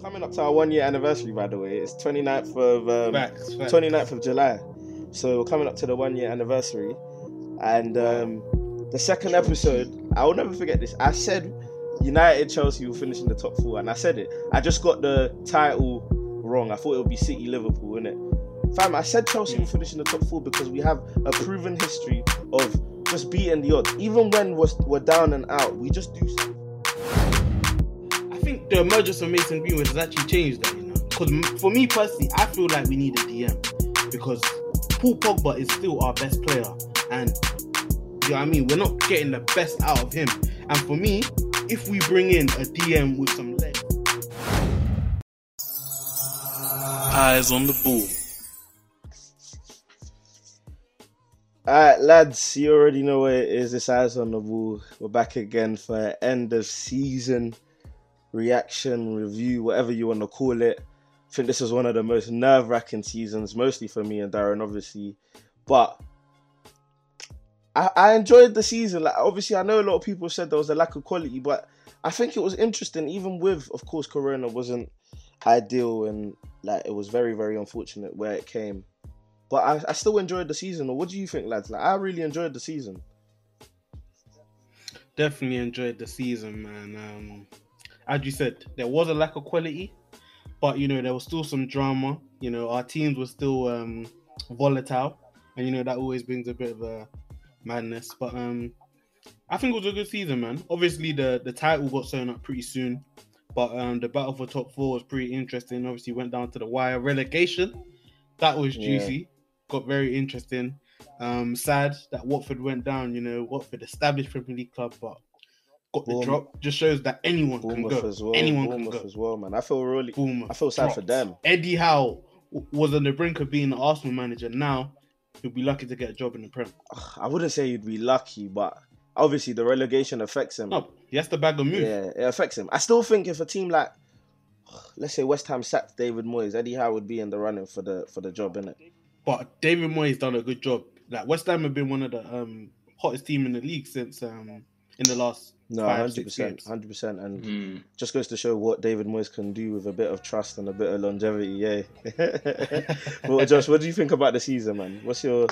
coming up to our one year anniversary, by the way. It's 29th of um, Facts, facts. 29th of July. So we're coming up to the one year anniversary. And um, the second episode, I will never forget this. I said United Chelsea will finish in the top four, and I said it. I just got the title wrong. I thought it would be City Liverpool, innit? Fam, I said Chelsea will finish in the top four because we have a proven history of just beating the odds. Even when we're, we're down and out, we just do something. I think the emergence of Mason Greenwood has actually changed that, you know. Because for me personally, I feel like we need a DM because Paul Pogba is still our best player, and you know what I mean. We're not getting the best out of him. And for me, if we bring in a DM with some legs, Eyes on the ball. Alright, lads, you already know what it is. This eyes on the ball. We're back again for end of season reaction, review, whatever you want to call it. I think this is one of the most nerve wracking seasons, mostly for me and Darren, obviously. But I, I enjoyed the season. Like obviously, I know a lot of people said there was a lack of quality, but I think it was interesting, even with, of course, Corona wasn't ideal and like it was very, very unfortunate where it came. But I, I still enjoyed the season. Or what do you think, lads? Like I really enjoyed the season. definitely enjoyed the season, man. Um, as you said, there was a lack of quality, but you know there was still some drama. You know our teams were still um, volatile, and you know that always brings a bit of a madness. But um, I think it was a good season, man. Obviously the the title got sewn up pretty soon, but um, the battle for top four was pretty interesting. Obviously went down to the wire. Relegation, that was Yeah. juicy. Got very interesting. Um, sad that Watford went down. You know, Watford established Premier League club, but got the drop. Just shows that anyone can Bournemouth go. as well. Anyone Bournemouth can go. as well, man. I feel really. Bournemouth I feel sad for them. Eddie Howe was on the brink of being the Arsenal manager. Now he'll be lucky to get a job in the Prem. I wouldn't say he'd be lucky, but obviously the relegation affects him. No, he has to bag a move. Yeah, it affects him. I still think if a team like, let's say West Ham sacked David Moyes, Eddie Howe would be in the running for the for the job, innit? But David Moyes done a good job. Like West Ham have been one of the um, hottest team in the league since um, in the last No, hundred percent, hundred percent, and Mm. just goes to show what David Moyes can do with a bit of trust and a bit of longevity. Yeah. well, Josh, what do you think about the season, man? What's your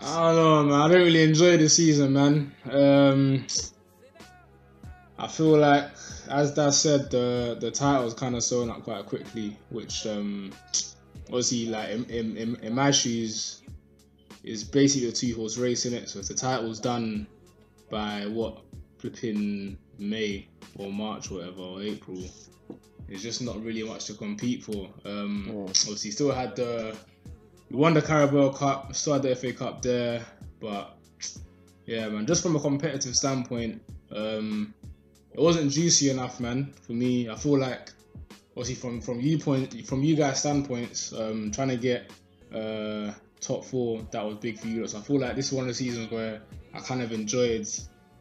I don't know, man. I don't really enjoy the season, man. Um, I feel like, as Dad said, the the title's kind of sewn up quite quickly, which um, obviously, like in, in, in, in my shoes, is basically a two horse race in it. So if the title's done by what flipping May or March or whatever or April, It's just not really much to compete for. Um, Mm. Obviously, still had the we won the Carabao Cup, still had the FA Cup there, but yeah, man, just from a competitive standpoint, um, it wasn't juicy enough, man. For me, I feel like obviously from from you point from you guys' standpoints, um, trying to get uh, top four that was big for you. So I feel like this is one of the seasons where I kind of enjoyed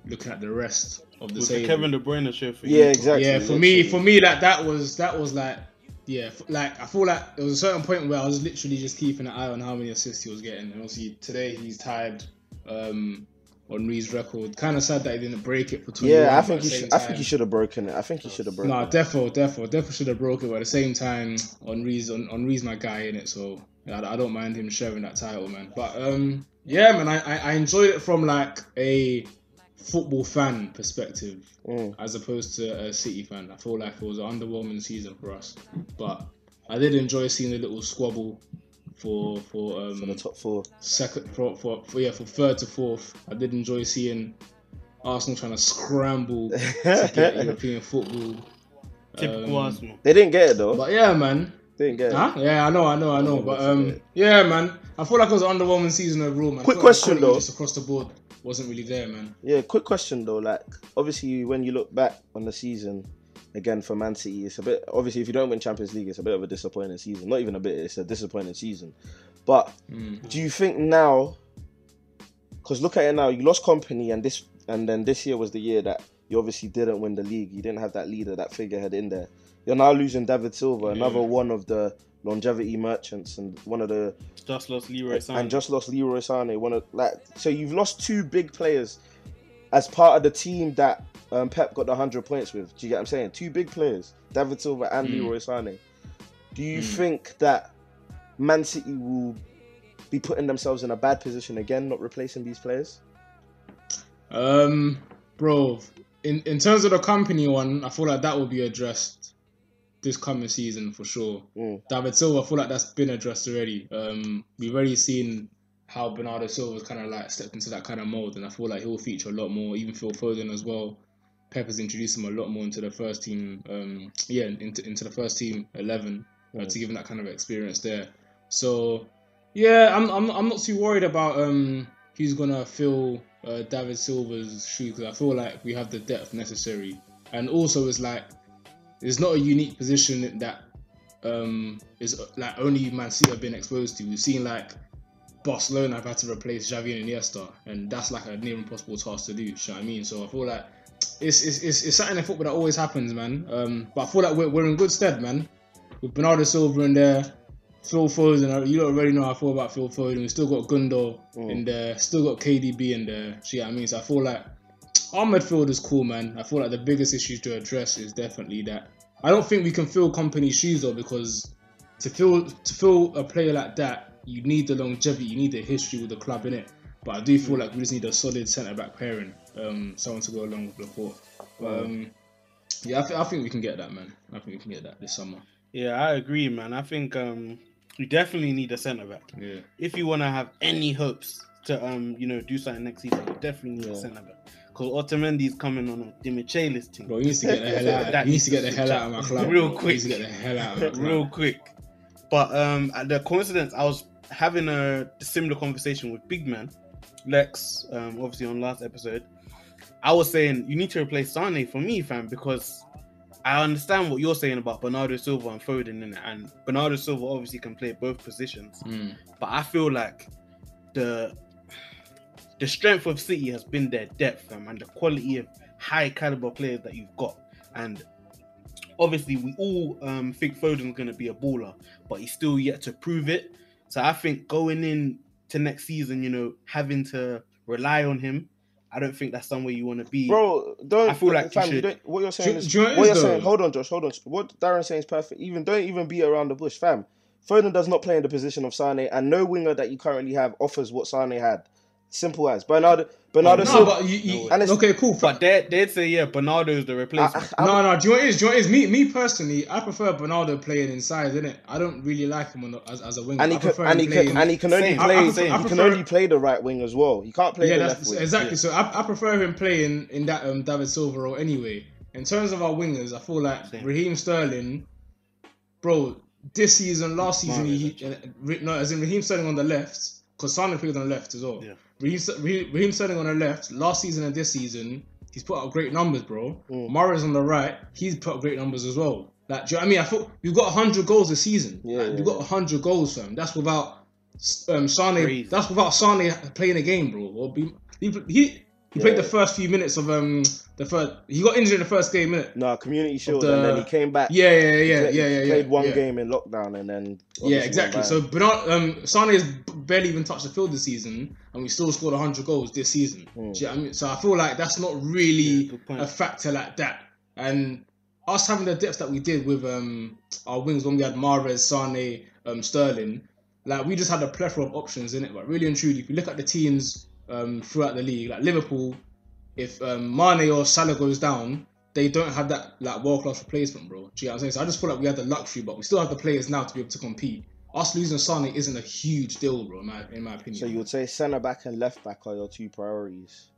looking at the rest of the It was the. Kevin De Bruyne show for you. yeah, exactly. Yeah, for me, for me, like that was that was like, yeah, f- like I feel like there was a certain point where I was literally just keeping an eye on how many assists he was getting, and obviously today he's tied um, on Reed's record. Kind of sad that he didn't break it for 21. Yeah, I think he the should. same I think he should have broken it. I think he should have broken. It. No, it. defo, defo, defo should have broken. it. But at the same time, on Henry's on Henry's my guy in it, so I, I don't mind him sharing that title, man. But um, yeah, man, I, I I enjoyed it from like a football fan perspective Mm. as opposed to a City fan. I feel like it was an underwhelming season for us, but I did enjoy seeing the little squabble for for um For the top four. second for, for for yeah for third to fourth. I did enjoy seeing Arsenal trying to scramble to get European football. Typical Um, Arsenal. They didn't get it though. But yeah, man. they didn't get it. Huh? Yeah, I know, I know, I know. But um, yeah, man. I feel like it was an underwhelming season overall, man. Quick feel like question, though. just across the board wasn't really there, man. Yeah, quick question though. Like, obviously, when you look back on the season, again for Man City, it's a bit. Obviously, if you don't win Champions League, it's a bit of a disappointing season. Not even a bit. It's a disappointing season. But Mm. do you think now? Because look at it now. You lost Kompany, and this, and then this year was the year that you obviously didn't win the league. You didn't have that leader, that figurehead in there. You're now losing David Silva, another one of the longevity merchants, and one of the Just lost Leroy Sané. and just lost Leroy Sané. One of like so you've lost two big players as part of the team that um, Pep got the hundred points with. Do you get what I'm saying? Two big players, David Silva and Mm. Leroy Sané. Do you Mm. think that Man City will be putting themselves in a bad position again, not replacing these players? Um, bro, in in terms of the Kompany one, I feel like that will be addressed this coming season for sure. Mm. David Silva, I feel like that's been addressed already. Um, we've already seen how Bernardo Silva's kind of like stepped into that kind of mold, and I feel like he'll feature a lot more. Even Phil Foden as well. Pep has introduced him a lot more into the first team. Um, yeah, into into the first team eleven uh, Mm. to give him that kind of experience there. So yeah, I'm I'm I'm not too worried about um who's gonna fill uh, David Silva's shoes because I feel like we have the depth necessary, and also it's like it's not a unique position that um is like only Man City have been exposed to. We've seen like Barcelona have had to replace Xavi and Iniesta, and that's like a near impossible task to do. You know what I mean? So I feel like it's it's, it's, it's something in football that always happens, man. Um, but I feel like we're, we're in good stead, man. With Bernardo Silva in there, Phil Foden. You don't already know how I feel about Phil Foden. We still got Gundo Mm. in there, still got KDB in there. See what I mean? So I feel like our midfield is cool, man. I feel like the biggest issues to address is definitely that. I don't think we can fill Kompany shoes though, because to fill to fill a player like that, you need the longevity, you need the history with the club in it. But I do feel like we just need a solid centre back pairing, um, someone to go along with Laporte. Um, yeah, I, th- I think we can get that, man. I think we can get that this summer. Yeah, I agree, man. I think um, we definitely need a centre back. Yeah. if you want to have any hopes to um you know do something next season, you definitely need Yeah. a centre back. Because Otamendi is coming on a Demichelis team. Bro, he needs to get the hell out. That he needs to get the hell out of my club. Real quick. He needs to get the hell out of real quick. But um, at the coincidence, I was having a similar conversation with Big Man, Lex, um, obviously on last episode. I was saying you need to replace Sane for me, fam, because I understand what you're saying about Bernardo Silva and Foden in it, and Bernardo Silva obviously can play both positions. Mm. But I feel like the the strength of City has been their depth, fam, and the quality of high caliber players that you've got. And obviously, we all um, think Foden's going to be a baller, but he's still yet to prove it. So I think going in to next season, you know, having to rely on him, I don't think that's somewhere you want to be. Bro, don't. I feel like you fam, should- don't, what you're saying Do- is. do what it what is, you're saying. Hold on, Josh. Hold on. What Darren's saying is perfect. Even don't even be around the bush, fam. Foden does not play in the position of Sane, and no winger that you currently have offers what Sane had. Simple as Bernardo. Bernardo no, Silva. but you, you, And it's- okay, cool. but they, they'd say, yeah, Bernardo's the I, replacement. I, no, no. Do you know what it is? Do you know what? Me, me personally, I prefer Bernardo playing inside, innit? I don't really like him on the, as, as a winger. and he I can, and he can, playing- and he can only Same. play. I- I he prefer- I can prefer- only play the right wing as well. He can't play yeah, the that's left wing. exactly. So I, I prefer him playing in that um, David Silva role anyway. In terms of our wingers, I feel like Same. Raheem Sterling, bro, this season, last season, he, he uh, no, as in Raheem Sterling on the left, because Sane played on the left as well. Yeah. Raheem, Raheem Sterling on the left, last season and this season, he's put out great numbers, bro. Mm. Mahrez on the right, he's put up great numbers as well. Like, do you know what I mean? I thought we've got 100 goals this season. Yeah, Like, yeah, we've got yeah. 100 goals, fam. That's without um, Sane. Crazy. That's without Sane playing a game, bro. Or be, he he, he played the first few minutes of um the first. He got injured in the first game, innit? No, Community Shield, the- and then he came back. Yeah, yeah, yeah, played, yeah, yeah, yeah. Played one yeah. game in lockdown, and then Yeah, exactly. So. Bernard, um, Sane has barely even touched the field this season, and we still scored 100 goals this season. Mm. You know I mean? So I feel like that's not really Yeah, a factor like that. And us having the depth that we did with um our wings when we had Mahrez, Sane, um, Sterling, like we just had a plethora of options in it. But really and truly, if you look at the teams um throughout the league, like Liverpool, if um, Mane or Salah goes down, they don't have that like world class replacement, bro. Do you know what I'm saying? So I just feel like we had the luxury, but we still have the players now to be able to compete. Us losing Sane isn't a huge deal, bro. In my, in my opinion. So you would say centre back and left back are your two priorities.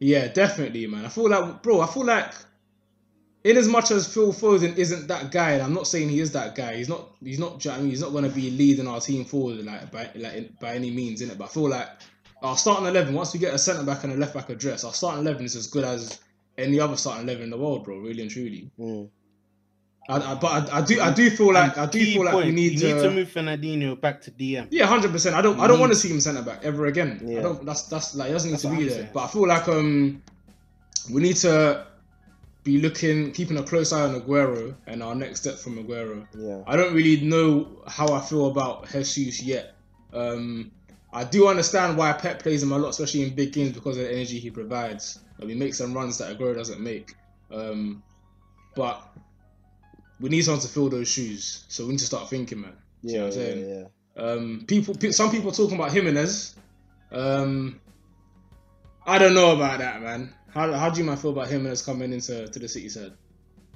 Yeah, definitely, man. I feel like, bro, I feel like, in as much as Phil Foden isn't that guy, and I'm not saying he is that guy. He's not. He's not. you know I mean, he's not going to be leading our team forward like by like by any means, in it. But I feel like our starting eleven, once we get a centre back and a left back address, our starting eleven is as good as any other starting eleven in the world, bro. Really and truly. Mm. I, I, but I, I do. I do feel like. I do Key feel like we need you to. need to move Fernandinho back to DM. Yeah, hundred percent. I don't. I don't want to see him centre back ever again. Yeah. I don't. That's that's like he doesn't need That's to be I'm there. saying. But I feel like um, we need to be looking, keeping a close eye on Aguero and our next step from Aguero. Yeah. I don't really know how I feel about Jesus yet. Um, I do understand why Pep plays him a lot, especially in big games because of the energy he provides. and we make some runs that Aguero doesn't make. Um, but we need someone to fill those shoes, so we need to start thinking, man. Do you know Yeah, what I'm yeah, saying? yeah. Um, people, pe- some people talking about Jimenez. Um, I don't know about that, man. How, how do you man feel about Jimenez coming into to the City side?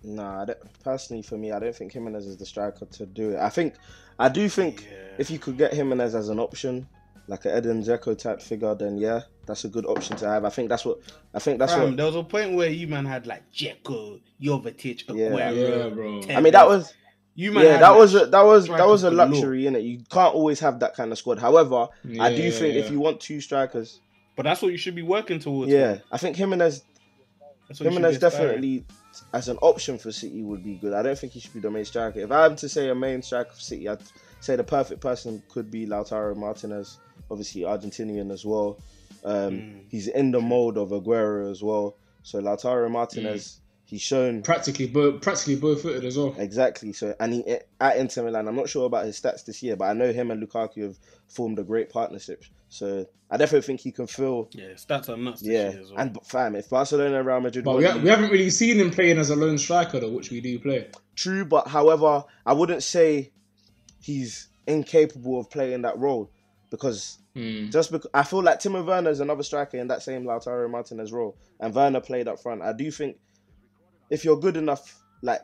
Nah, I don't- personally for me, I don't think Jimenez is the striker to do it. I think, I do think Yeah. if you could get Jimenez as an option, like an Edin Dzeko type figure, then yeah, that's a good option to have. I think that's what I think that's Fam, what. there was a point where you man had like Dzeko, Jovetic, Yeah. Aguero. Yeah, bro. I mean, that was you man. yeah, had, that like, was a, that was that strikers was a luxury in it. You can't always have that kind of squad. However, I do think yeah, if you want two strikers, But that's what you should be working towards. yeah, man. I think Jimenez That's what you should Jimenez definitely as an option for City would be good. I don't think he should be the main striker. If I had to say a main striker for City, I'd say the perfect person could be Lautaro Martinez, obviously Argentinian as well. Um, Mm. He's in the mold of Aguero as well. So Lautaro Martinez, he's shown practically both practically both footed as well. exactly. So and he at Inter Milan, I'm not sure about his stats this year, but I know him and Lukaku have formed a great partnership. So I definitely think he can fill. Yeah, stats are nuts. This Yeah, year as well. and fam, if Barcelona, Real Madrid, But we, ha- we haven't really seen him playing as a lone striker though, which we do play. True, but however, I wouldn't say he's incapable of playing that role because Hmm. just because I feel like Timo Werner is another striker in that same Lautaro Martinez role, and Werner played up front. I do think if you're good enough, like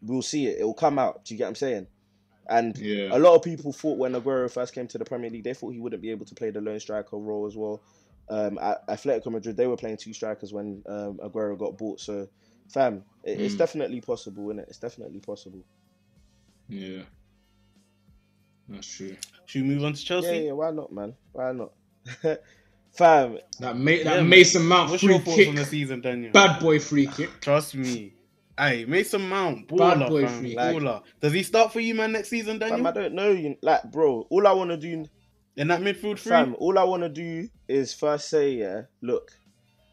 we'll see it, it will come out. Do you get what I'm saying? And Yeah. a lot of people thought when Aguero first came to the Premier League, they thought he wouldn't be able to play the lone striker role as well. Um, at Atletico Madrid, they were playing two strikers when um, Aguero got bought. So, fam, it, it's Mm. definitely possible, is it? It's definitely possible. Yeah. That's true. Should we move on to Chelsea? Yeah, yeah, why not, man? Why not? Fam, That Ma- that Yeah. Mason Mount What's free your thoughts kick, on the season, Daniel? bad boy free kick. Trust me. Hey, Mason Mount, Bad boy fam, freak. baller. Does he start for you, man, next season, fam, Daniel? I don't know you. Like, bro, all I want to do, In that midfield three? fam, all I want to do is first say, yeah, look,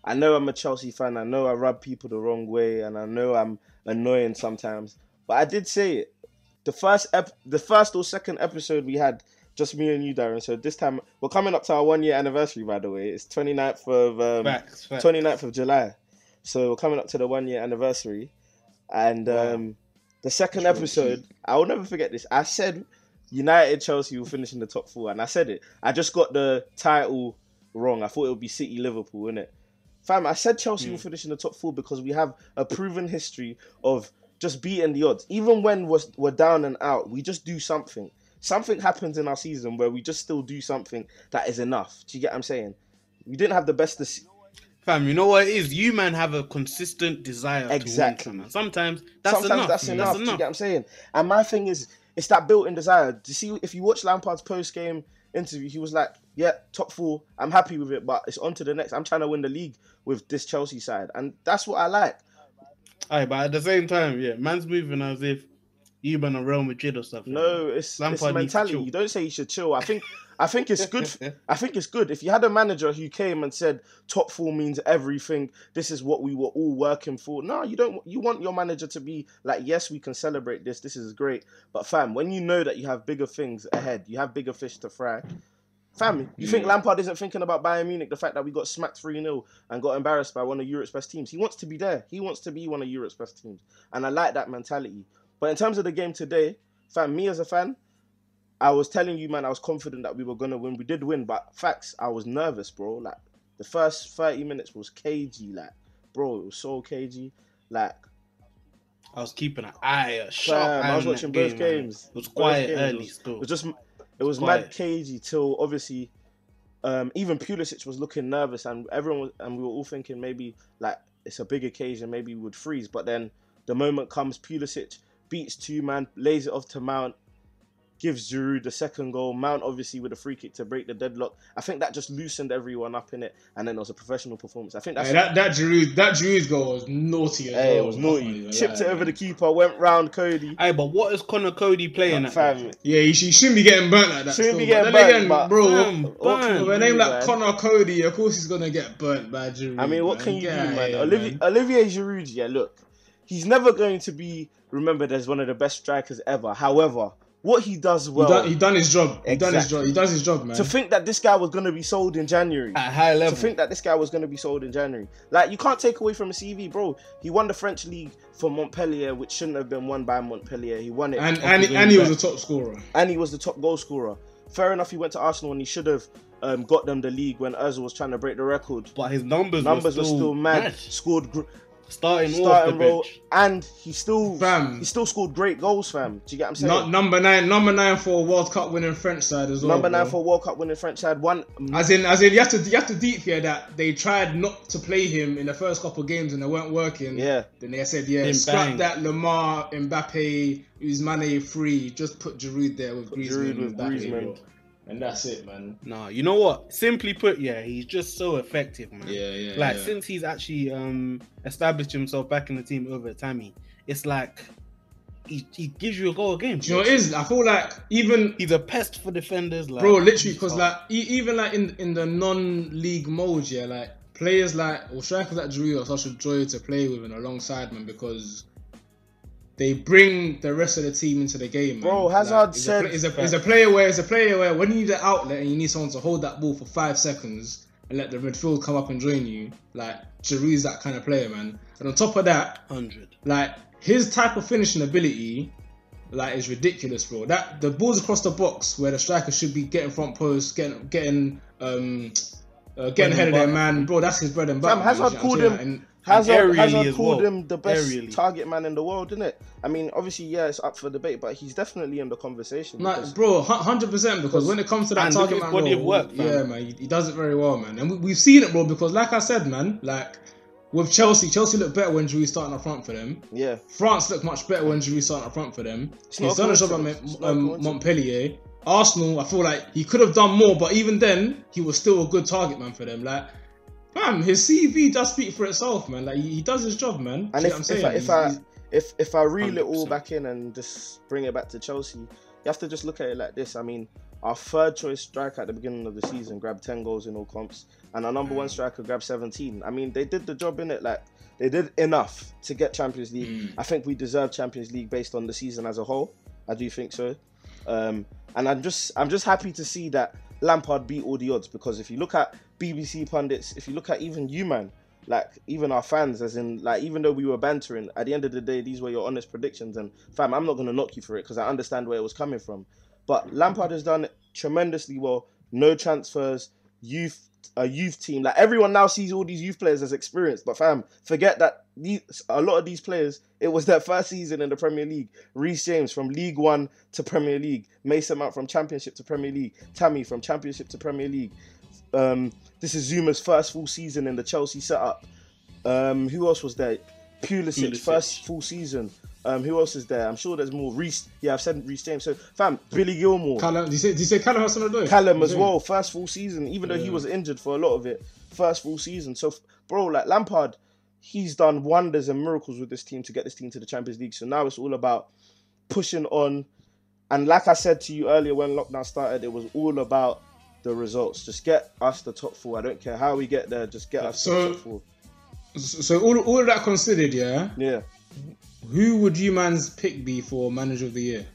I know I'm a Chelsea fan. I know I rub people the wrong way, and I know I'm annoying sometimes. But I did say it. The first, ep- the first or second episode we had, just me and you, Darren. So this time we're coming up to our one year anniversary. By the way, it's 29th of um, Facts, facts. 29th of July. So we're coming up to the one year anniversary. And Wow. um, the second episode, I will never forget this. I said United Chelsea will finish in the top four, and I said it. I just got the title wrong. I thought it would be City Liverpool, innit? Fam, I said Chelsea Hmm. will finish in the top four because we have a proven history of just beating the odds. Even when we're, we're down and out, we just do something. Something happens in our season where we just still do something that is enough. Do you get what I'm saying? We didn't have the best this Fam, you know what it is? You, man, have a consistent desire Exactly. to win. Sometimes that's Sometimes enough. that's enough. That's Do you enough. get what I'm saying? And my thing is, it's that built-in desire. Do you see if you watch Lampard's post-game interview, he was like, "Yeah, top four. I'm happy with it, but it's on to the next. I'm trying to win the league with this Chelsea side, and that's what I like." Aye, but at the same time, yeah, man's moving as if you been a Real Madrid or something. No, it's, it's Lampard mentality. You don't say you should chill. I think I think it's good. I think it's good. If you had a manager who came and said top four means everything, this is what we were all working for. No, you don't. You want your manager to be like, yes, we can celebrate this. This is great. But fam, when you know that you have bigger things ahead, you have bigger fish to fry. Fam, you think mm. Lampard isn't thinking about Bayern Munich? The fact that we got smacked 3 0 and got embarrassed by one of Europe's best teams. He wants to be there. He wants to be one of Europe's best teams. And I like that mentality. But in terms of the game today, fam, me as a fan, I was telling you, man, I was confident that we were gonna win. We did win, but facts, I was nervous, bro. Like the first thirty minutes was cagey, like, bro, it was so cagey. Like, I was keeping an eye, a sharp fam, eye I was watching both game, man. games. It was quiet games. early still. it was just, it was Quiet. mad cagey till obviously, um, even Pulisic was looking nervous, and everyone was, and we were all thinking maybe like it's a big occasion, maybe we would freeze. But then the moment comes, Pulisic beats two man, lays it off to Mount, gives Giroud the second goal. Mount obviously with a free kick to break the deadlock. I think that just loosened everyone up in it, and then it was a professional performance. I think that's Hey, that that Giroud that Giroud goal was naughty. As hey, well. it was I naughty. even Chipped lie, it over the keeper, went round Coady. Hey, but what is Conor Coady playing at? Fam, Yeah, he, sh- he shouldn't be getting burnt like that. Shouldn't still. be getting but then burnt, again, but- bro. Fam, what can burn. with a name like man? Conor Coady, of course he's gonna get burnt by Giroud. I mean, what man. can you Get do, outta man? here, Olivier, man. Olivier Giroud, yeah, look, he's never going to be remembered as one of the best strikers ever. However, what he does He well. done, he done his job. He done his Exactly. job. He does his job, man. to think that this guy was gonna be sold in January. At a high level. To think that this guy was going to be sold in January. Like, you can't take away from a CV, bro. He won the French league for Montpellier, which shouldn't have been won by Montpellier. He won it. and and, and he was back. a top scorer. and he was the top goal scorer. Fair enough, he went to Arsenal and he should have um, got them the league when Özil was trying to break the record. but his numbers, Numbers were were still, still mad. mad. Scored gr- Starting, off the starting role, bench. and he still Fam. he still scored great goals, fam. Do you get what I'm saying? Not number nine, number nine for a World Cup winning French side as well. Number nine bro. for World Cup winning French side. One mm. As in, as in, you have to you have to deep here that they tried not to play him in the first couple of games and they weren't working. Yeah. Then they said, yeah, Bim scrap bang. that Lemar, Mbappe, Ousmane free. Just put Giroud there with Put Griezmann. Giroud and with Mbappe, Griezmann. And that's it, man. Nah, you know what? Simply put, yeah, he's just so effective, man. Yeah, yeah. like yeah. since he's actually um established himself back in the team over Tammy, it's like he, he gives you a goal a game. Do you know it is? I feel like even He's a pest for defenders, like bro, literally, because like even like in in the non-league mode, yeah, like players like or strikers like Giroud are such a joy to play with and alongside man because they bring the rest of the team into the game. Man. Bro, Hazard he's said- a, pla- a, a player where he's a player where when you need an outlet and you need someone to hold that ball for five seconds and let the midfield come up and join you, like Giroud's that kind of player, man. And on top of that, hundred. like his type of finishing ability, like is ridiculous, bro. That the balls across the box where the striker should be getting front post, getting getting um uh, getting ahead of their man, bro. That's his bread and butter. Fam, man, Hazard you know I'm called him- And Hazard, aerially Hazard called well. him the best Aerially. target man in the world, didn't it? I mean, obviously, yeah, it's up for debate, but he's definitely in the conversation. Like, because- bro, hundred percent. Because when it comes to that And look target man, body role, of work, fam. yeah, man, he, he does it very well, man. And we, we've seen it, bro. Because like I said, man, like with Chelsea, Chelsea looked better when Giroud starting up front for them. yeah, France looked much better when Giroud started up front for them. It's He's done a job at coincidence. It's Mon- not a um, coincidence. Montpellier. Arsenal, I feel like he could have done more, but even then, he was still a good target man for them. Like, fam, his CV does speak for itself, man. Like, he, he does his job, man. And if, what I'm if. I, if He's- I if if I reel it all back in and just bring it back to Chelsea, you have to just look at it like this. I mean, our third choice striker at the beginning of the season grabbed ten goals in all comps, and our number one striker grabbed seventeen. I mean, they did the job in it. Like they did enough to get Champions League. Mm. I think we deserve Champions League based on the season as a whole. I do think so. Um, and I'm just I'm just happy to see that Lampard beat all the odds because if you look at BBC pundits, if you look at even you man, like even our fans, as in like even though we were bantering, at the end of the day, these were your honest predictions. And fam, I'm not gonna knock you for it because I understand where it was coming from. But Lampard has done tremendously well. No transfers, youth, a youth team. Like everyone now sees all these youth players as experienced. But fam, forget that these a lot of these players, it was their first season in the Premier League. Reece James from League One to Premier League. Mason Mount from Championship to Premier League. Tammy from Championship to Premier League. Um, this is Zouma's first full season in the Chelsea setup. Um, who else was there? Pulisic, Pulisic. first full season. Um, who else is there? I'm sure there's more. Reece, yeah, I've said Reece James. So, fam, Billy Gilmour, Callum, did you say, did you say Callum Hudson-Odoi? Callum as well, first full season. Even though he was injured for a lot of it, first full season. So, bro, like Lampard, he's done wonders and miracles with this team to get this team to the Champions League. So now it's all about pushing on. And like I said to you earlier when lockdown started, it was all about the results. Just get us the top four. I don't care how we get there. Just get us So- the top four. So all, all of that considered, yeah, Yeah. Who would you man's pick be for manager of the year?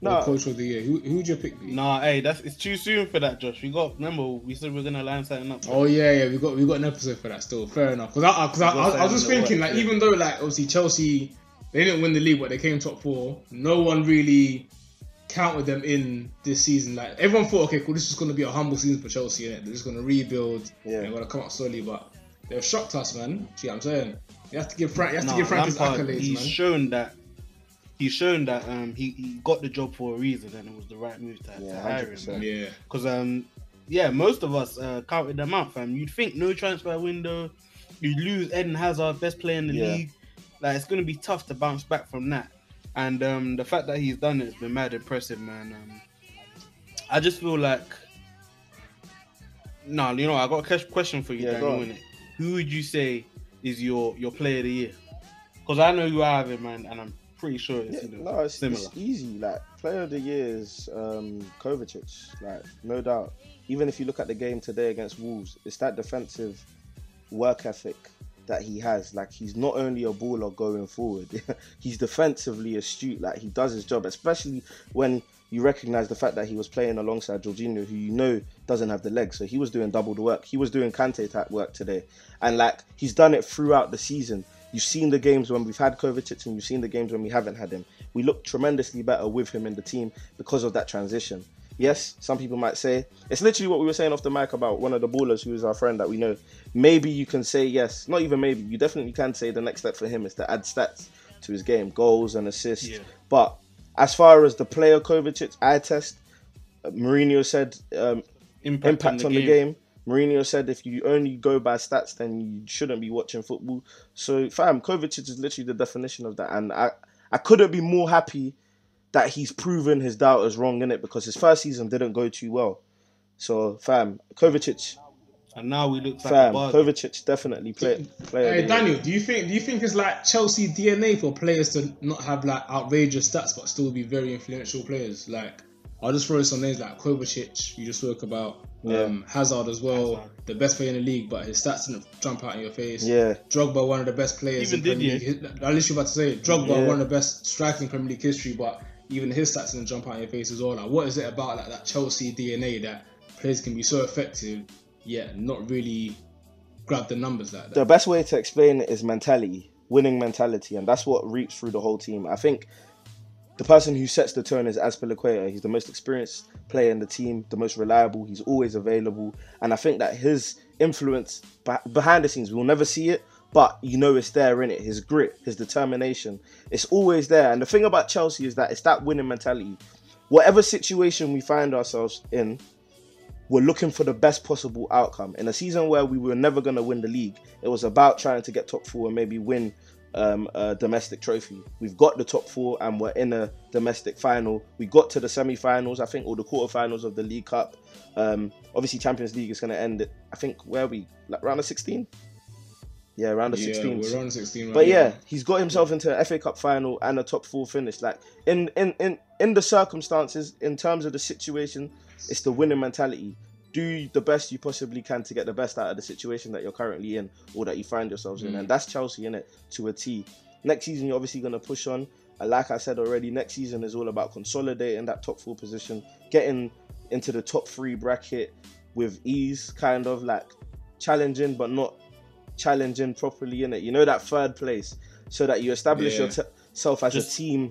No. Or coach of the year? Who, who would your pick be? Nah, hey, that's it's too soon for that, Josh. We got remember we said we are gonna line something up. Oh yeah, yeah, we got we got an episode for that still. Fair enough. Because I, cause I, I, I was just Something in the thinking, works, like, even though like obviously Chelsea they didn't win the league, but they came top four. No one really counted them in this season. Like everyone thought, okay, cool, this is going to be a humble season for Chelsea. Innit? They're just going to rebuild. Yeah. they're going to come up slowly, but they've shocked us, man. See what I'm saying? You have to give Frank, you have Nah, to give Frank his Lampard, accolades, he's man. shown that he's shown that um he, he got the job for a reason and it was the right move to, Yeah, to hire him. 100%. Yeah, Because um yeah, most of us uh, counted them out, fam. You'd think no transfer window, you lose Eden Hazard, best player in the Yeah. league. Like it's gonna be tough to bounce back from that. And um the fact that he's done it has been mad impressive, man. Um, I just feel like no, you know, I got a question for you, Yeah, go Daniel. on. innit? Who would you say is your your player of the year? Because I know you have it, man, and I'm pretty sure it's Yeah, you know, no, it's, similar. it's easy. Like player of the year is um, Kovacic, like no doubt. Even if you look at the game today against Wolves, it's that defensive work ethic that he has. Like he's not only a baller going forward, he's defensively astute. Like he does his job, especially when you recognize the fact that he was playing alongside Jorginho, who you know doesn't have the legs. So he was doing double the work. He was doing Kante type work today, and like he's done it throughout the season. You've seen the games when we've had Kovacic, and you've seen the games when we haven't had him. We look tremendously better with him in the team because of that transition. Yes, some people might say it's literally what we were saying off the mic about one of the ballers who is our friend that we know. Maybe you can say yes, not even maybe. You definitely can say the next step for him is to add stats to his game, goals and assists. Yeah. But as far as the player Kovacic eye test, uh, Mourinho said um, Impact, impact on the game. Mourinho said if you only go by stats, then you shouldn't be watching football. So, fam, Kovacic is literally the definition of that, and I, I couldn't be more happy that he's proven his doubters wrong in it because his first season didn't go too well. So, fam, Kovacic, And now we look like a fam, bargain. Kovacic definitely play. player Hey the year. Daniel, do you think do you think it's like Chelsea DNA for players to not have like outrageous stats but still be very influential players? Like I'll just throw some names like Kovacic, you just spoke about, um, Hazard as well, Hazard. the best player in the league, but his stats didn't jump out in your face. Yeah, Drogba, one of the best players Even in Premier Didier. League. I literally about to say Drogba, Yeah. one of the best strikers in Premier League history, but even his stats didn't jump out in your face as well. Like, what is it about like that Chelsea DNA that players can be so effective yet not really grab the numbers that? the best way to explain it is mentality, winning mentality, and that's what reaps through the whole team. I think the person who sets the tone is Azpilicueta. He's the most experienced player in the team, the most reliable. He's always available, and I think that his influence behind the scenes we'll never see it, but you know it's there in it. His grit, his determination, it's always there. And the thing about Chelsea is that it's that winning mentality. Whatever situation we find ourselves in, we're looking for the best possible outcome. In a season where we were never going to win the league, it was about trying to get top four and maybe win um, a domestic trophy. We've got the top four and we're in a domestic final. We got to the semi-finals, I think, or the quarterfinals of the League Cup. Um, obviously, Champions League is going to end. It, I think where are we like round of sixteen. Yeah, round of yeah, sixteen. we're on 16 right But yeah, he's got himself into an FA Cup final and a top four finish. Like in in in in the circumstances, in terms of the situation, it's the winning mentality. Do the best you possibly can to get the best out of the situation that you're currently in or that you find yourselves in, Mm. and that's Chelsea in it to a T. Next season, you're obviously going to push on. And like I said already, next season is all about consolidating that top four position, getting into the top three bracket with ease, kind of like challenging but not challenging properly in it. You know that third place, so that you establish Yeah. yourself as Just a team,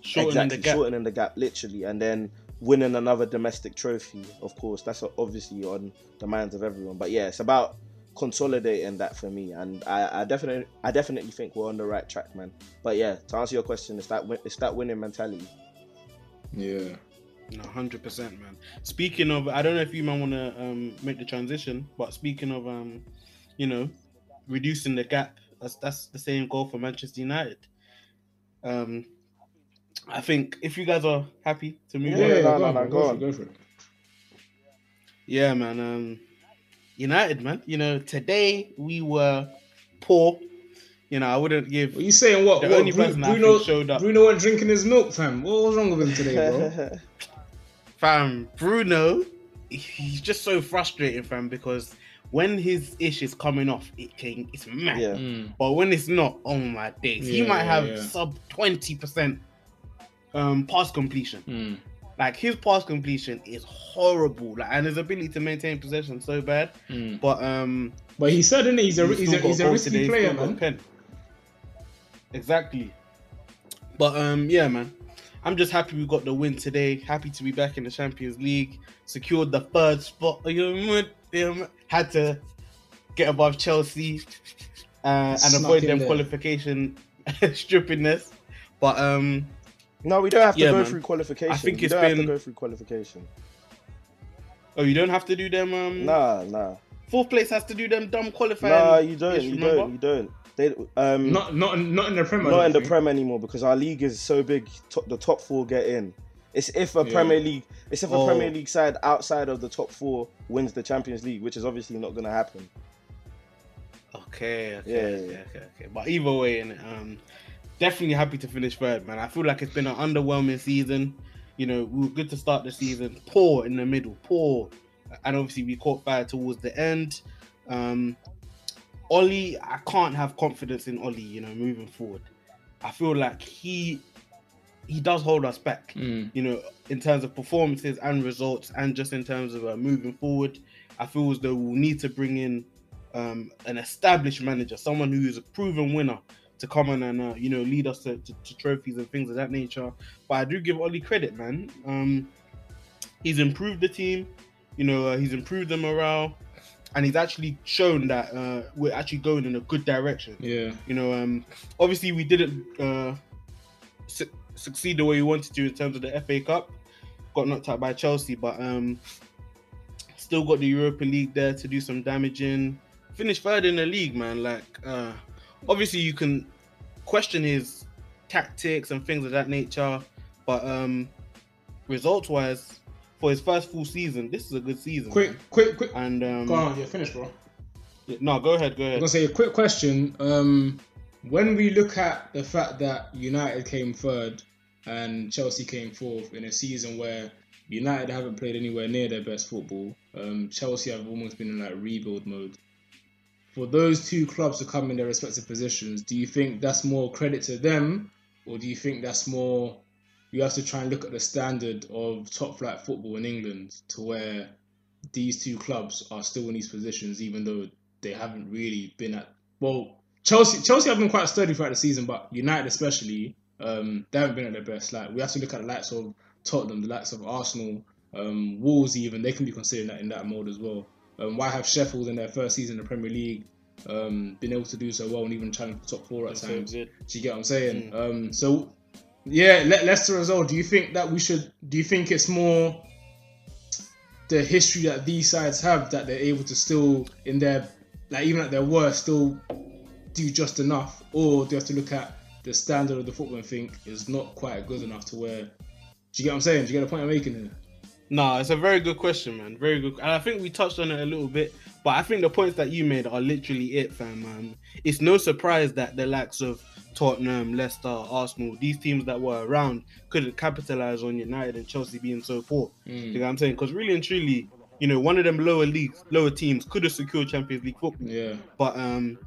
Shortening exactly the gap. shortening the gap, literally, and then winning another domestic trophy. Of course, that's obviously on the minds of everyone. But yeah, it's about consolidating that for me, and I, I definitely, I definitely think we're on the right track, man. But yeah, to answer your question, it's that it's that winning mentality. Yeah. No, hundred percent, man. Speaking of, I don't know if you man want to um, make the transition, but speaking of, um, you know, reducing the gap, that's that's the same goal for Manchester United. Um, I think if you guys are happy to move Yeah, on, no, no, no, go, go on. go for it. yeah, man. Um, United, man. You know, today we were poor. You know, I wouldn't give. What you saying? What? The what only Bru- person I Bruno, showed up- Bruno went drinking his milk, fam. What was wrong with him today, bro? fam, Bruno, he's just so frustrating, fam, because when his ish is coming off, it can it's mad. yeah, Mm. But when it's not, oh my days, he Yeah, might have yeah. sub twenty percent um pass completion. Mm. Like his pass completion is horrible. Like and his ability to maintain possession so bad. Mm. But um But he said, innit, he's a he's he's a, he's a risky today, player, man. pen. Exactly. But um yeah, man. I'm just happy we got the win today. Happy to be back in the Champions League. Secured the third spot. You know, Had to get above Chelsea uh, and Snuck avoid them there. qualification strippingness. But um no, we don't have to Yeah, go man. through qualification. I think we it's don't have to been- go through qualification. oh, you don't have to do them. Um, Nah, nah, fourth place has to do them dumb qualifying. nah. You don't. ish, You remember? don't. You don't. They um. Not not not in the Premier. not in the. Prem anymore because our league is so big. Top, the top four get in. It's if a Yeah. Premier League, it's if a Oh. Premier League side outside of the top four wins the Champions League, which is obviously not going to happen. Okay, okay, Yeah, yeah, okay, yeah. okay, okay. But either way, and um, definitely happy to finish third, man. I feel like it's been an underwhelming season. You know, we were good to start the season, poor in the middle, poor, and obviously we caught fire towards the end. Um, Ole, I can't have confidence in Ole, you know, moving forward. I feel like he he does hold us back, Mm. you know, in terms of performances and results, and just in terms of uh, moving forward. I feel as though we'll need to bring in um, an established manager, someone who is a proven winner, to come on and uh, you know lead us to, to, to trophies and things of that nature. But I do give Ole credit, man. Um, he's improved the team, you know, uh, he's improved the morale, and he's actually shown that uh, we're actually going in a good direction. Yeah. You know, um, obviously we didn't uh, su- succeed the way we wanted to in terms of the FA Cup. Got knocked out by Chelsea, but um, still got the Europa League there to do some damaging. Finished third in the league, man. Like, uh, obviously you can question his tactics and things of that nature, but um, results-wise, for his first full season, this is a good season. Quick, quick, quick. And um, Go on, yeah, finish, bro. no, go ahead, go ahead. I'm gonna say a quick question. Um, when we look at the fact that United came third and Chelsea came fourth in a season where United haven't played anywhere near their best football, um, Chelsea have almost been in like rebuild mode. For those two clubs to come in their respective positions, do you think that's more credit to them, or do you think that's more you have to try and look at the standard of top flight football in England to where these two clubs are still in these positions, even though they haven't really been at well Chelsea Chelsea have been quite sturdy throughout the season, but United especially um, they haven't been at their best. Like we have to look at the likes of Tottenham, the likes of Arsenal, um, Wolves even they can be considered that in that mode as well. Um, why have Sheffield in their first season in the Premier League um, been able to do so well and even challenge for top four at So times? good. Do you get what I'm saying? Um, so yeah, Le- Leicester as well. Do you think that we should? Do you think it's more the history that these sides have that they're able to still in their like even at their worst still do just enough, or do you have to look at the standard of the football and think is not quite good enough to where? Do you get what I'm saying? Do you get the point I'm making here? No, it's a very good question, man. Very good. And I think we touched on it a little bit, but I think the points that you made are literally it, fam. Um, it's no surprise that the likes of Tottenham, Leicester, Arsenal, these teams that were around couldn't capitalize on United and Chelsea being so poor. Mm. You know what I'm saying? Because really and truly, you know, one of them lower leagues, lower teams could have secured Champions League football, Yeah. but um,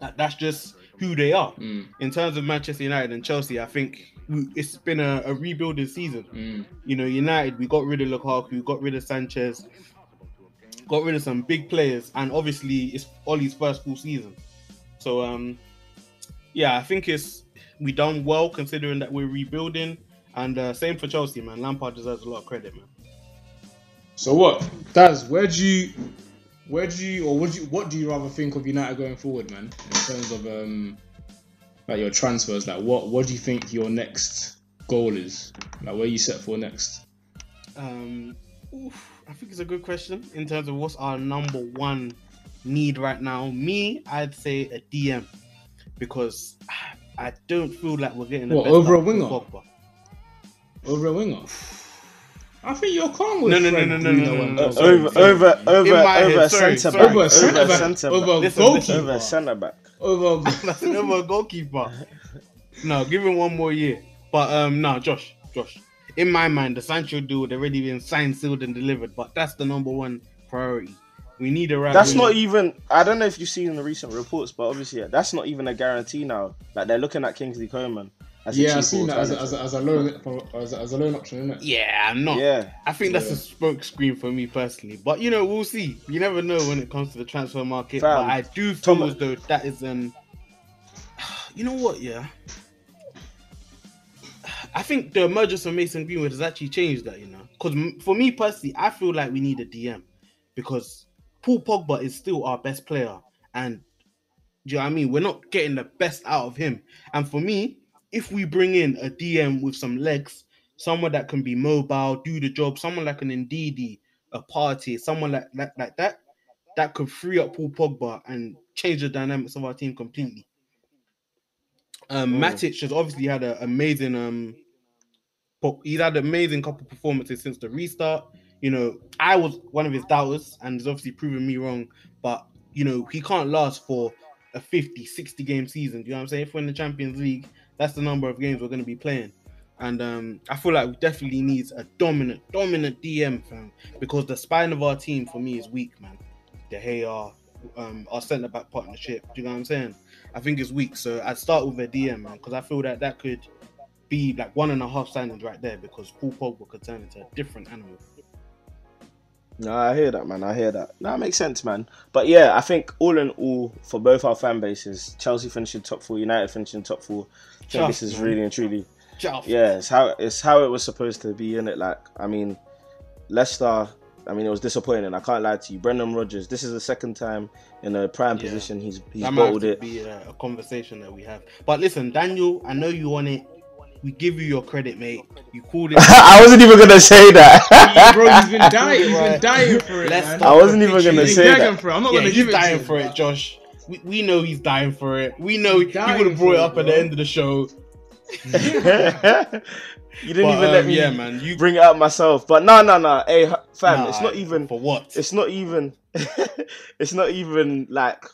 that, that's just who they are. Mm. In terms of Manchester United and Chelsea, I think it's been a, a rebuilding season Mm. you know, United, we got rid of Lukaku, got rid of Sanchez, got rid of some big players, and obviously it's Ole's first full season. So um yeah, I think it's we done well considering that we're rebuilding. And uh, same for Chelsea, man. Lampard deserves a lot of credit, man. So what, Daz? Where do you, where do you, or would you, what do you rather think of United going forward, man? In terms of um, like your transfers, like what, what do you think your next goal is? Like where you set for next? Um, oof, I think it's a good question in terms of what's our number one need right now. Me, I'd say a DM because I don't feel like we're getting the What, best over a of winger? Pogba. Over a winger? I think you're calm with No, no, no, Fred no, no, Bruno no, and no, no. Jose. Uh, over, over, over, In my over head, a sorry, centre sorry. back. over a centre Over a back, centre over a back. Listen, goalkeeper, Over a centre back. Over. That's another goalkeeper. No, give him one more year. But um, no, Josh, Josh. In my mind, the Sancho deal had already been signed, sealed, and delivered. But that's the number one priority. We need a right. That's winger. not even. I don't know if you've seen the recent reports, but obviously yeah, that's not even a guarantee now. Like they're looking at Kingsley Coman. As a Yeah, cheap I've seen that as a, as a, as a loan as a, as a loan option, isn't it? Yeah, I'm not. Yeah, I think that's Yeah. a smoke screen for me personally. But you know, we'll see. You never know when it comes to the transfer market. Fam, but I do feel Tom- as though that is an. Um, you know what? Yeah. I think the emergence of Mason Greenwood has actually changed that. You know, because for me personally, I feel like we need a DM because Paul Pogba is still our best player, and do you know what I mean? We're not getting the best out of him. And for me, if we bring in a DM with some legs, someone that can be mobile, do the job, someone like an Ndidi, a Partey, someone like, like like that, that could free up Paul Pogba and change the dynamics of our team completely. Um, Mm. Matic has obviously had an amazing um, he's had an amazing couple performances since the restart. You know, I was one of his doubters, and he's obviously proven me wrong. But you know, he can't last for a 50, 60 game season. Do you know what I'm saying? If we're in the Champions League, that's the number of games we're going to be playing. And um, I feel like we definitely needs a dominant, dominant DM, fam, because the spine of our team for me is weak, man. De Gea, um, our centre back partnership. Do you know what I'm saying? I think it's weak. So I'd start with a DM man because I feel that that could be like one and a half signings right there because Paul Pogba could turn into a different animal. No, I hear that, man. I hear that. No, it makes sense, man. But yeah, I think all in all, for both our fan bases, Chelsea finishing top four, United finishing top four. I think Just, this is man. really and truly, Just. yeah, it's how it's how it was supposed to be in it. Like, I mean, Leicester. I mean, it was disappointing. I can't lie to you. Brendan Rodgers. This is the second time in a prime Yeah. position he's he's that bottled it. be a, a conversation that we have. But listen, Daniel, I know you want it. We give you your credit, mate. You called it. I wasn't even gonna say that. Bro, he's been dying. He's been dying for it, Let's man. I wasn't even gonna been say that. for it. I'm not yeah, gonna he's give it to dying for it, Josh. We, we know he's dying for it. We know he dying would have brought it it, up at the end of the show. you didn't But, even um, let me yeah, man. You bring it up myself. But no, no, no. Hey, fam, Nah, it's not even. for what? It's not even. it's not even like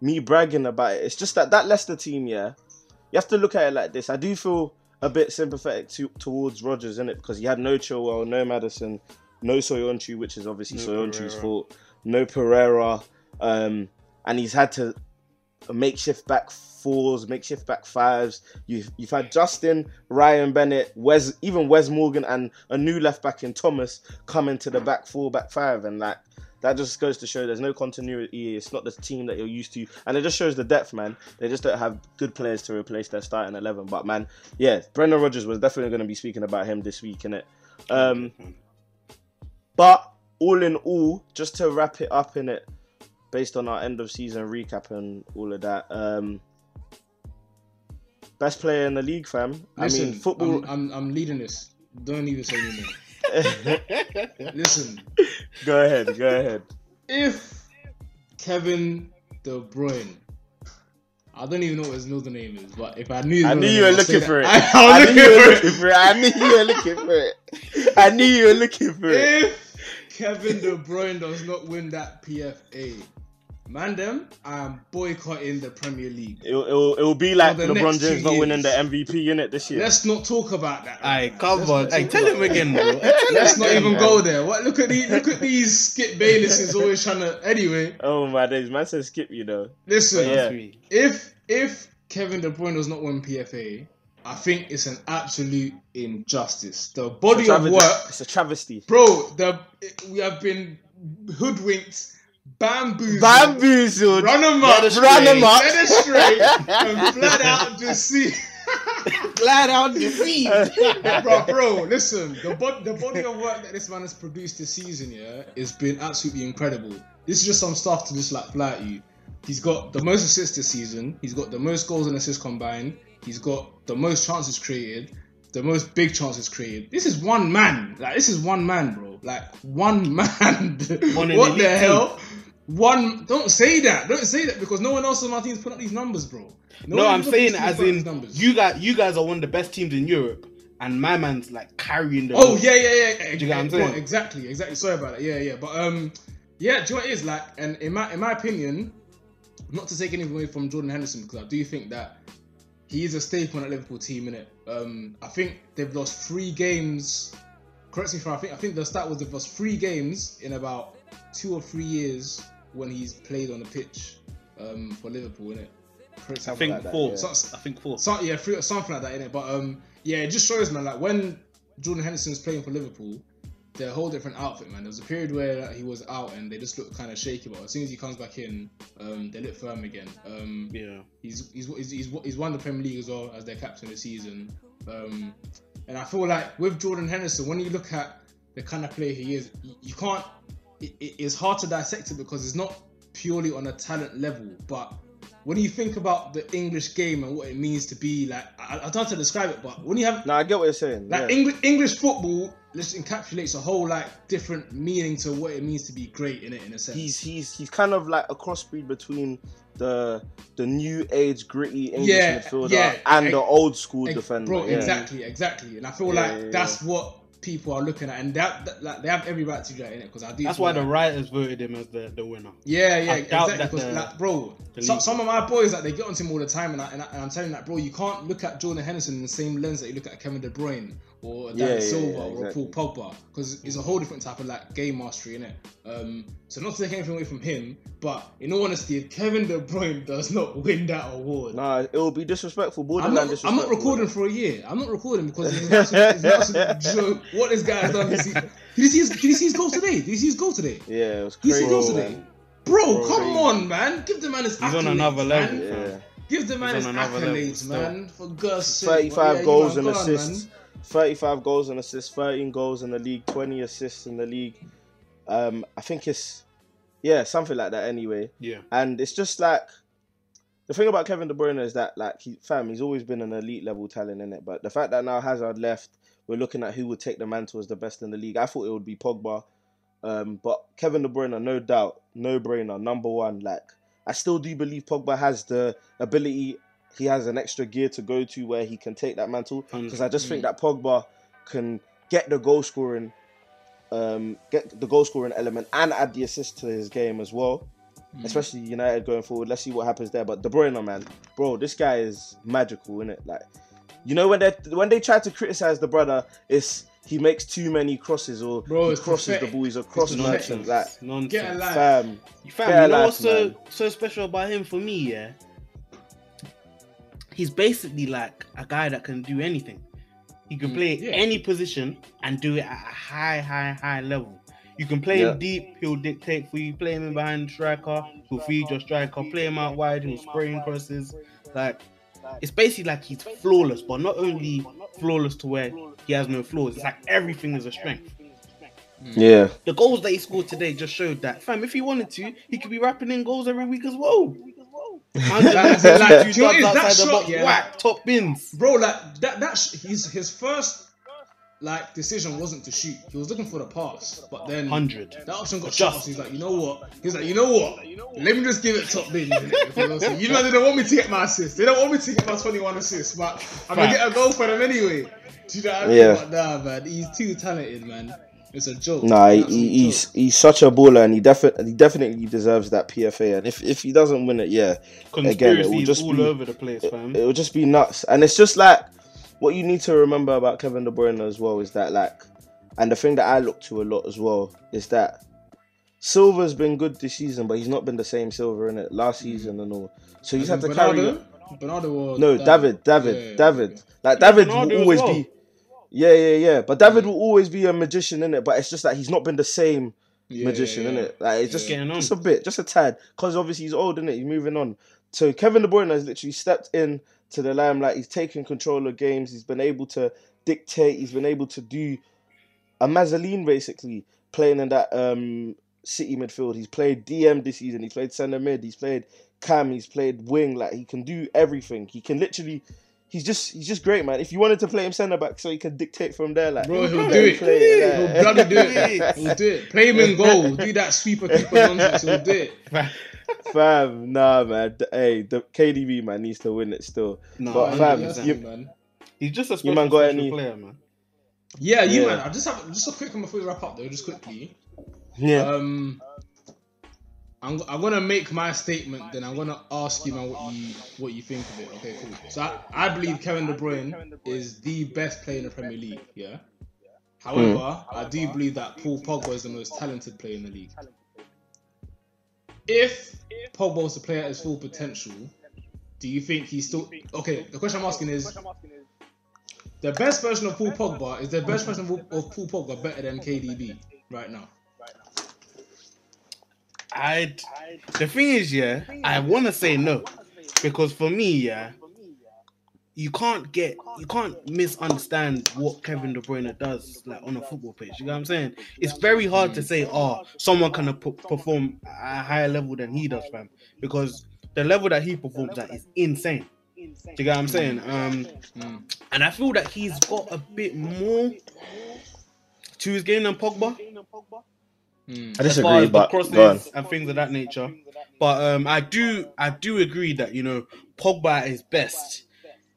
me bragging about it. It's just that that Leicester team, yeah. You have to look at it like this. I do feel a bit sympathetic to, towards Rodgers in it because he had no Chilwell, no Maddison, no Soyuncu, which is obviously No Soyuncu's fault, no Pereira, um, and he's had to makeshift back fours, makeshift back fives. You've you've had Justin, Ryan Bennett, Wes, even Wes Morgan, and a new left back in Thomas come into the back four, back five, and like that just goes to show there's no continuity. It's not the team that you're used to, and it just shows the depth, man. They just don't have good players to replace their starting eleven. But man, yeah, Brendan Rodgers was definitely going to be speaking about him this week, innit? Um, but all in all, just to wrap it up in it, based on our end of season recap and all of that, um, best player in the league, fam. Listen, I mean, football. I'm, I'm, I'm leading this. Don't even say anymore. Listen, go ahead, go ahead. if Kevin De Bruyne, I don't even know what his middle name is, but if I knew, I knew you were looking for it. I, I I was knew you were looking for it. I knew you were looking for it. I knew you were looking for it. If Kevin De Bruyne does not win that PFA, man, them, I am boycotting the Premier League. It'll, it'll, it'll be like the LeBron James not winning the. MVP in it this year. Let's not talk about that. Aye, come Let's on. Hey, tell him again, bro. Let's not even go there. What? Look at these. Look at these. Skip Bayless is always trying to. Anyway, Oh my days, man said skip you know. listen. Yeah. If if Kevin De Bruyne does not win PFA, I think it's an absolute injustice. The body It's of work, It's a travesty. bro. The we have been hoodwinked, bamboozled, Bamboozled. run them up, astray. Run 'em up. led astray, and flat out deceived. Glad out deceived. bro, bro, listen. The, bo- the body of work that this man has produced this season, yeah, has been absolutely incredible. This is just some stuff to just like fly at you. He's got the most assists this season. He's got the most goals and assists combined. He's got the most chances created, the most big chances created. This is one man. Like this is one man, bro. Like one man. One what the the league hell? One. Don't say that. Don't say that because no one else on my team's put up these numbers, bro. No, one I'm saying as in you guys, you guys are one of the best teams in Europe, and my man's like carrying the. Oh yeah, yeah, yeah. you get what I'm saying? Exactly, exactly. Sorry about that. Yeah, yeah. But um, yeah. Do you know what it is like? And in my in my opinion, not to take anything away from Jordan Henderson because I do think that he is a staple in that Liverpool team. In it, um, I think they've lost three games. Correct me if I think I think the stat was they've lost three games in about two or three years when he's played on the pitch um, for Liverpool. In it, correct me I think like that, four. yeah. So- I think four. so, yeah, three, something like that in it. But um, yeah, it just shows, man. Like when Jordan Henderson's playing for Liverpool, they're a whole different outfit, man. There was a period where like, he was out and they just looked kind of shaky, but as soon as he comes back in, um, they look firm again. Um, Yeah. he's, he's he's he's he's won the Premier League as well as their captain this season. Um, and I feel like with Jordan Henderson, when you look at the kind of player he is, you, you can't. It, it- it's hard to dissect it because it's not purely on a talent level, but when you think about the English game and what it means to be like, I, I don't to describe it, but when you have No, I get what you're saying. like yeah. English English football, just encapsulates a whole like different meaning to what it means to be great in it in a sense. he's he's he's kind of like a crossbreed between the the new age gritty English Yeah, midfielder yeah, and the old school defender. Bro, yeah. exactly, exactly. And I feel like that's what people are looking at, and that, that like they have every right to do that in it because I do. That's why like- the writers voted him as the, the winner. Yeah, yeah, I exactly. Because, like, bro, some, some of my boys, like, they get onto him all the time, and, I, and, I, and I'm telling that, bro, you can't look at Jordan Henderson in the same lens that you look at Kevin De Bruyne or David Yeah, yeah, Silva yeah, or exactly. Paul Pogba, because it's a whole different type of like game mastery in it. Um, so not to take anything away from him, but in all honesty, if Kevin De Bruyne does not win that award. Nah, it will be disrespectful. I'm Borderline not, I'm not recording for a year. I'm not recording because it's an absolute, it's an absolute joke. What this guy has done this season. Did you see his, did you see his goal today? Did you see his goal today? Yeah, it was crazy. Did you see his goal man. today? Bro, Bro, come crazy. on, man. Give the man his He's on accolades, another level, man. Yeah. Give the man He's his on another level accolades, man. For God's sake. 35 yeah, goals and assists. man. 35 goals and assists, 13 goals in the league, 20 assists in the league. Um, I think it's yeah, something like that anyway. Yeah. And it's just like the thing about Kevin De Bruyne is that like he fam, he's always been an elite level talent in it. But the fact that now Hazard left, we're looking at who would take the mantle as the best in the league. I thought it would be Pogba. Um, but Kevin De Bruyne, no doubt, no brainer, number one. Like I still do believe Pogba has the ability. He has an extra gear to go to where he can take that mantle. Because I just think that Pogba can get the goal scoring, um, get the goal scoring element and add the assist to his game as well. Especially United going forward. Let's see what happens there. But De Bruyne, man, bro, this guy is magical, isn't it? Like, you know when they when they try to criticize the brother, it's he makes too many crosses or Bro, he crosses pathetic. the ball. He's a cross It's merchant. Nonsense. Like, Nonsense. Get a life. fam, Fam, you know life, what's so man. so special about him for me? Yeah, he's basically like a guy that can do anything. He can Mm, play yeah. any position and do it at a high, high, high level. You can play Yeah. him deep; he'll dictate for you. Play him in behind striker, he'll feed your striker. Play him out wide, he'll spray in crosses. Like it's basically like he's flawless, but not only flawless to where he has no flaws. It's like everything is a strength. yeah, The goals that he scored today just showed that, fam. If he wanted to, he could be rapping in goals every week as well. Like, like, like, you know what? That outside the shot, box, yeah, whack, top bins. Bro, like that that's his his first like decision wasn't to shoot. He was looking for the pass, but then Hundred. that option got Adjust. shot. So he's like, you know what? He's like, you know what? Let me just give it top bins. innit? You know they don't want me to get my assist. They don't want me to get my 21 assists, but I'm gonna get a goal for them anyway. Do you know what I mean? Yeah. But nah, man, he's too talented, man. It's a joke. Nah, he, It's an absolute he- he's joke. he's such a baller, and he definitely he definitely deserves that PFA. And if if he doesn't win it, yeah, again, it will just all be over the place, fam. it will just be nuts. And it's just like what you need to remember about Kevin De Bruyne as well is that like, and the thing that I look to a lot as well is that Silva's been good this season, but he's not been the same Silver in it last mm. season and all. So he's had to carry. Bernardo? Bernardo or No, David, David, Yeah, yeah, David. okay. Like David Bernardo will always well. be. Yeah, yeah, yeah. But David will always be a magician in it. But it's just that he's not been the same Yeah, magician, yeah, in yeah. it? Like it's just Getting on. just a bit, just a tad, because obviously he's old, in it? He's moving on. So Kevin De Bruyne has literally stepped in to the limelight. He's taken control of games. He's been able to dictate. He's been able to do a Mazzoline basically playing in that um City midfield. He's played DM this season. He's played centre mid. He's played cam. He's played wing. Like he can do everything. He can literally. He's just he's just great, man. If you wanted to play him centre back, so he can dictate from there, like Bro, he'll let do it. play it, He'll like- bloody do it. He'll do it. Play him in goal. Do that sweeper keeper nonsense. He'll do it. Fam, nah, man. Hey, the KDB man needs to win it still. No, But fam, you- man. he's just a You special, man got special any- player, man. Yeah, you Yeah. man. I just have just a quick one before we wrap up though, just quickly. Yeah, Um, I'm, I'm gonna make my statement, then I'm gonna ask you what you what you think of it. Okay, cool. So I, I believe Kevin De Bruyne is the best player in the Premier League. Yeah. However, I do believe that Paul Pogba is the most talented player in the league. If Pogba was to play at his full potential, do you think he's still okay? The question I'm asking is. The best version of Paul Pogba is the best version of Paul Pogba better than KDB right now. I the thing is, yeah, I want to say no because for me, yeah, you can't get you can't misunderstand what Kevin De Bruyne does like on a football pitch. You know what I'm saying? It's very hard to say, oh, someone can perform at a higher level than he does, fam, because the level that he performs at is insane. Do you get what I'm saying? Um, and I feel that he's got a bit more to his game than Pogba Mm. I as disagree, far as but crosses go on. and things of that nature. But um, I do I do agree that you know Pogba at his best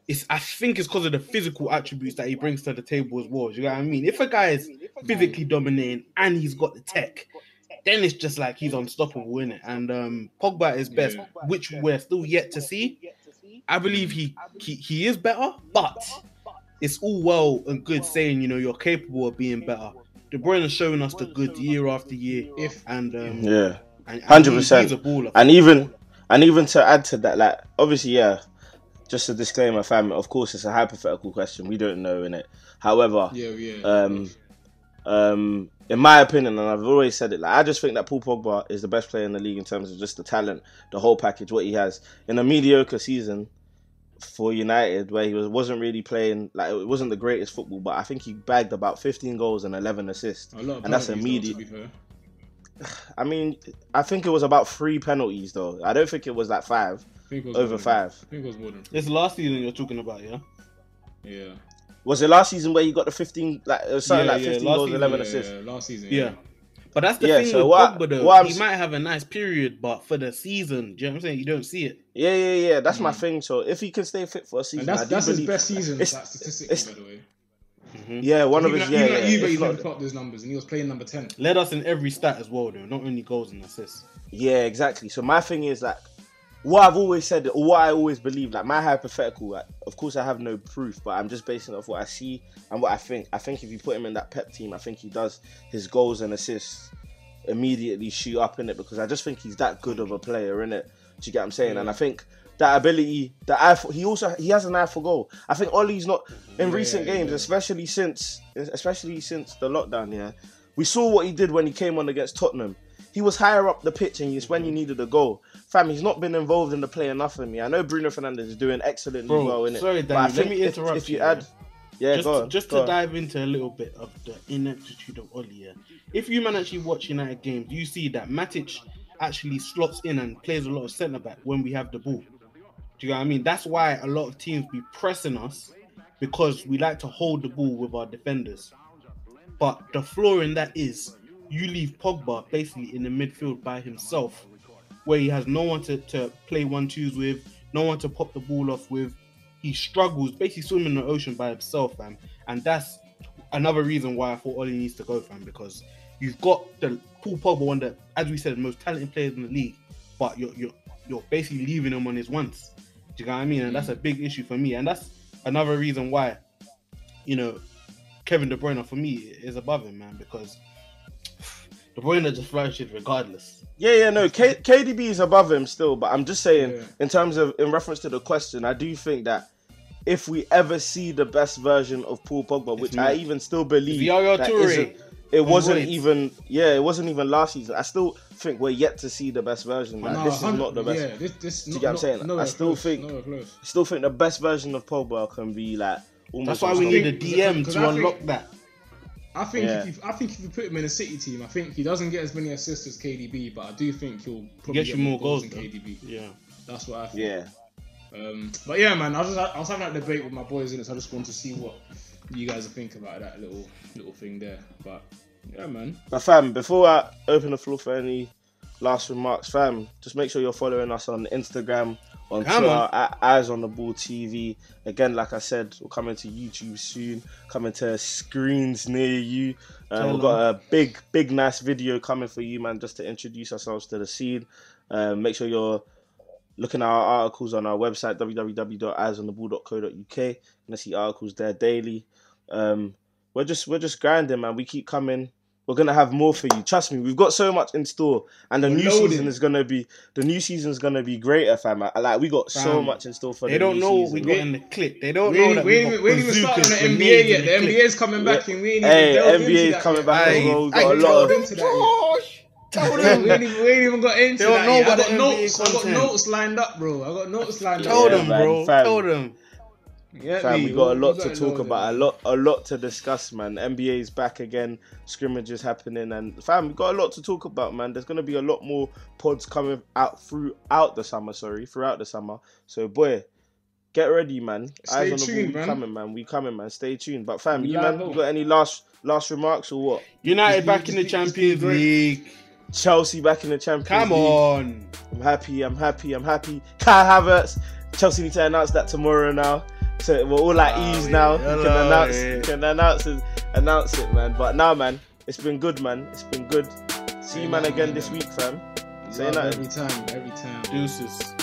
it's I think it's because of the physical attributes that he brings to the table as well. You know what I mean? If a guy is physically dominating and he's got the tech, then it's just like he's unstoppable in it. And um Pogba is best, Yeah. which we're still yet to see. I believe he, he he is better, but it's all well and good saying you know you're capable of being better. De Bruyne is showing us the good year after year, If and um, Yeah. and- and 100%. he's a baller. And even and even to add to that, like obviously, yeah, just a disclaimer, fam. Of course, it's a hypothetical question. We don't know in it. However, yeah, yeah. um, um, in my opinion, and I've always said it, like I just think that Paul Pogba is the best player in the league in terms of just the talent, the whole package, what he has. In a mediocre season for United, where he was wasn't really playing, like it wasn't the greatest football, but I think he bagged about 15 goals and 11 assists. a lot of and that's penalties, though, immediate. To be fair. I mean, I think it was about three penalties though. I don't think it was like five, I think it was over five. I think it was more than. It's last season you're talking about, yeah. Yeah. Was it last season where you got the 15, like it was something Yeah, like 15 last goals, season, 11 yeah, assists? yeah, last season. Yeah. But that's the Yeah, thing so with what- Pogba though. what he might have a nice period, but for the season, do you know what I'm saying? You don't see it. Yeah, yeah, yeah. That's my Mm. thing. So if he can stay fit for a season, And that's that's his best season, It's- like, statistically, it's- by the way. Yeah, one of his. at, Yeah, even yeah. at Juve, he not- up those numbers, and he was playing number ten. Led us in every stat as well, though, not only goals and assists. Yeah, exactly. So my thing is like what I've always said or what I always believe, like my hypothetical, like, of course I have no proof, but I'm just basing it off what I see and what I think. I think if you put him in that Pep team, I think he does his goals and assists immediately shoot up in it because I just think he's that good of a player in it. Do you get what I'm saying? And I think that ability, that eye for, he also he has an eye for goal. I think Ole's not in Yeah, recent yeah, games, especially since especially since the lockdown. Yeah, we saw what he did when he came on against Tottenham. He was higher up the pitch, and it's when you mm-hmm. needed a goal. Fam, he's not been involved in the play enough for me. I know Bruno Fernandes is doing excellently Bro, well in it. sorry, Danny, let me if- interrupt If you add, yeah, just go on, just to on. dive into a little bit of the ineptitude of Ole, yeah. If you man actually watch United games, you see that Matic actually slots in and plays a lot of centre back when we have the ball. Do you know what I mean? That's why a lot of teams be pressing us because we like to hold the ball with our defenders. But the flaw in that is you leave Pogba basically in the midfield by himself, where he has no one to, to play one twos with, no one to pop the ball off with. He struggles, basically swimming in the ocean by himself, fam. And that's another reason why I thought Ole needs to go, fam, because you've got the Paul Pogba, one that, as we said, the most talented players in the league, but you're you're you're basically leaving him on his once. Do you know what I mean? And that's a mm. big issue for me. And that's another reason why, you know, Kevin De Bruyne for me is above him, man, because Bruyne just flourishes regardless. Yeah, yeah, no. K- KDB is above him still, but I'm just saying, Yeah. in terms of, in reference to the question, I do think that if we ever see the best version of Paul Pogba, which I even still believe, Yaya that Toure isn't- it wasn't Wales. even, yeah, it wasn't even last season. I still think we're yet to see the best version. Like, No, this is not the best. Yeah, this, this you not, get what I'm not- saying? I still close, think- close. I still think the best version of Pogba can be like almost. That's why we need a DM to I think- unlock that. I think Yeah. if you, I think if you put him in a City team, I think he doesn't get as many assists as KDB, but I do think he'll probably Gets get you more goals, than though. KDB. Yeah. That's what I think. Yeah. Um, but yeah, man, I was just, I was having that debate with my boys in it, so I just want to see what you guys think about that little little thing there. But yeah, man. But fam, before I open the floor for any last remarks, fam, just make sure you're following us on Instagram, on Come Twitter, on. at Eyes on the Ball TV. Again, like I said, we're coming to YouTube soon, coming to screens near you. Um, we've got a big, big, nice video coming for you, man, just to introduce ourselves to the scene. Um, make sure you're looking at our articles on our website, www.eyesontheball.co.uk. You're gonna see articles there daily. Um, we're just we're just grinding, man. We keep coming. We're gonna have more for you. Trust me, we've got so much in store, and the We're new loaded. season is gonna be the new season is gonna be greater, fam. Like we got so much in store for the NBA. They the don't new know what season. we got in the clip. They don't We know ain't, that we we ain't, even- we ain't even started on the NBA yet. in The clip. NBA is coming back, and we ain't even Hey, delved NBA into is that coming back Aye, as well. We've got a lot of him into Josh, tell we, them. ain't even, we ain't even got into They that know yet. I got notes. NBA I got notes lined up, bro. I got notes lined up. Yeah, them, bro. fam. Tell them. Yeah, Fam, we got a lot to talk about, a lot, a lot to discuss, man. NBA is back again, scrimmages happening, and fam, we got a lot to talk about, man. There's gonna be a lot more pods coming out throughout the summer. Sorry, throughout the summer. So, boy, get ready, man. Stay Eyes on the tuned, ball, we man. coming, man. We coming, man. Stay tuned. But fam, you man, you got any last last remarks or what? United back in the just be- just be Champions. League. Chelsea back in the Champions League. Come League. on. I'm happy. I'm happy. I'm happy. Kai Havertz. Chelsea need to announce that tomorrow now. So we're all at Oh, ease yeah. now. You can announce, yeah. you can announce it, announce it, man. But now, man, it's been good, man. It's been good. See you, man, again this week, fam. Say Love nothing. every time, every time. Deuces.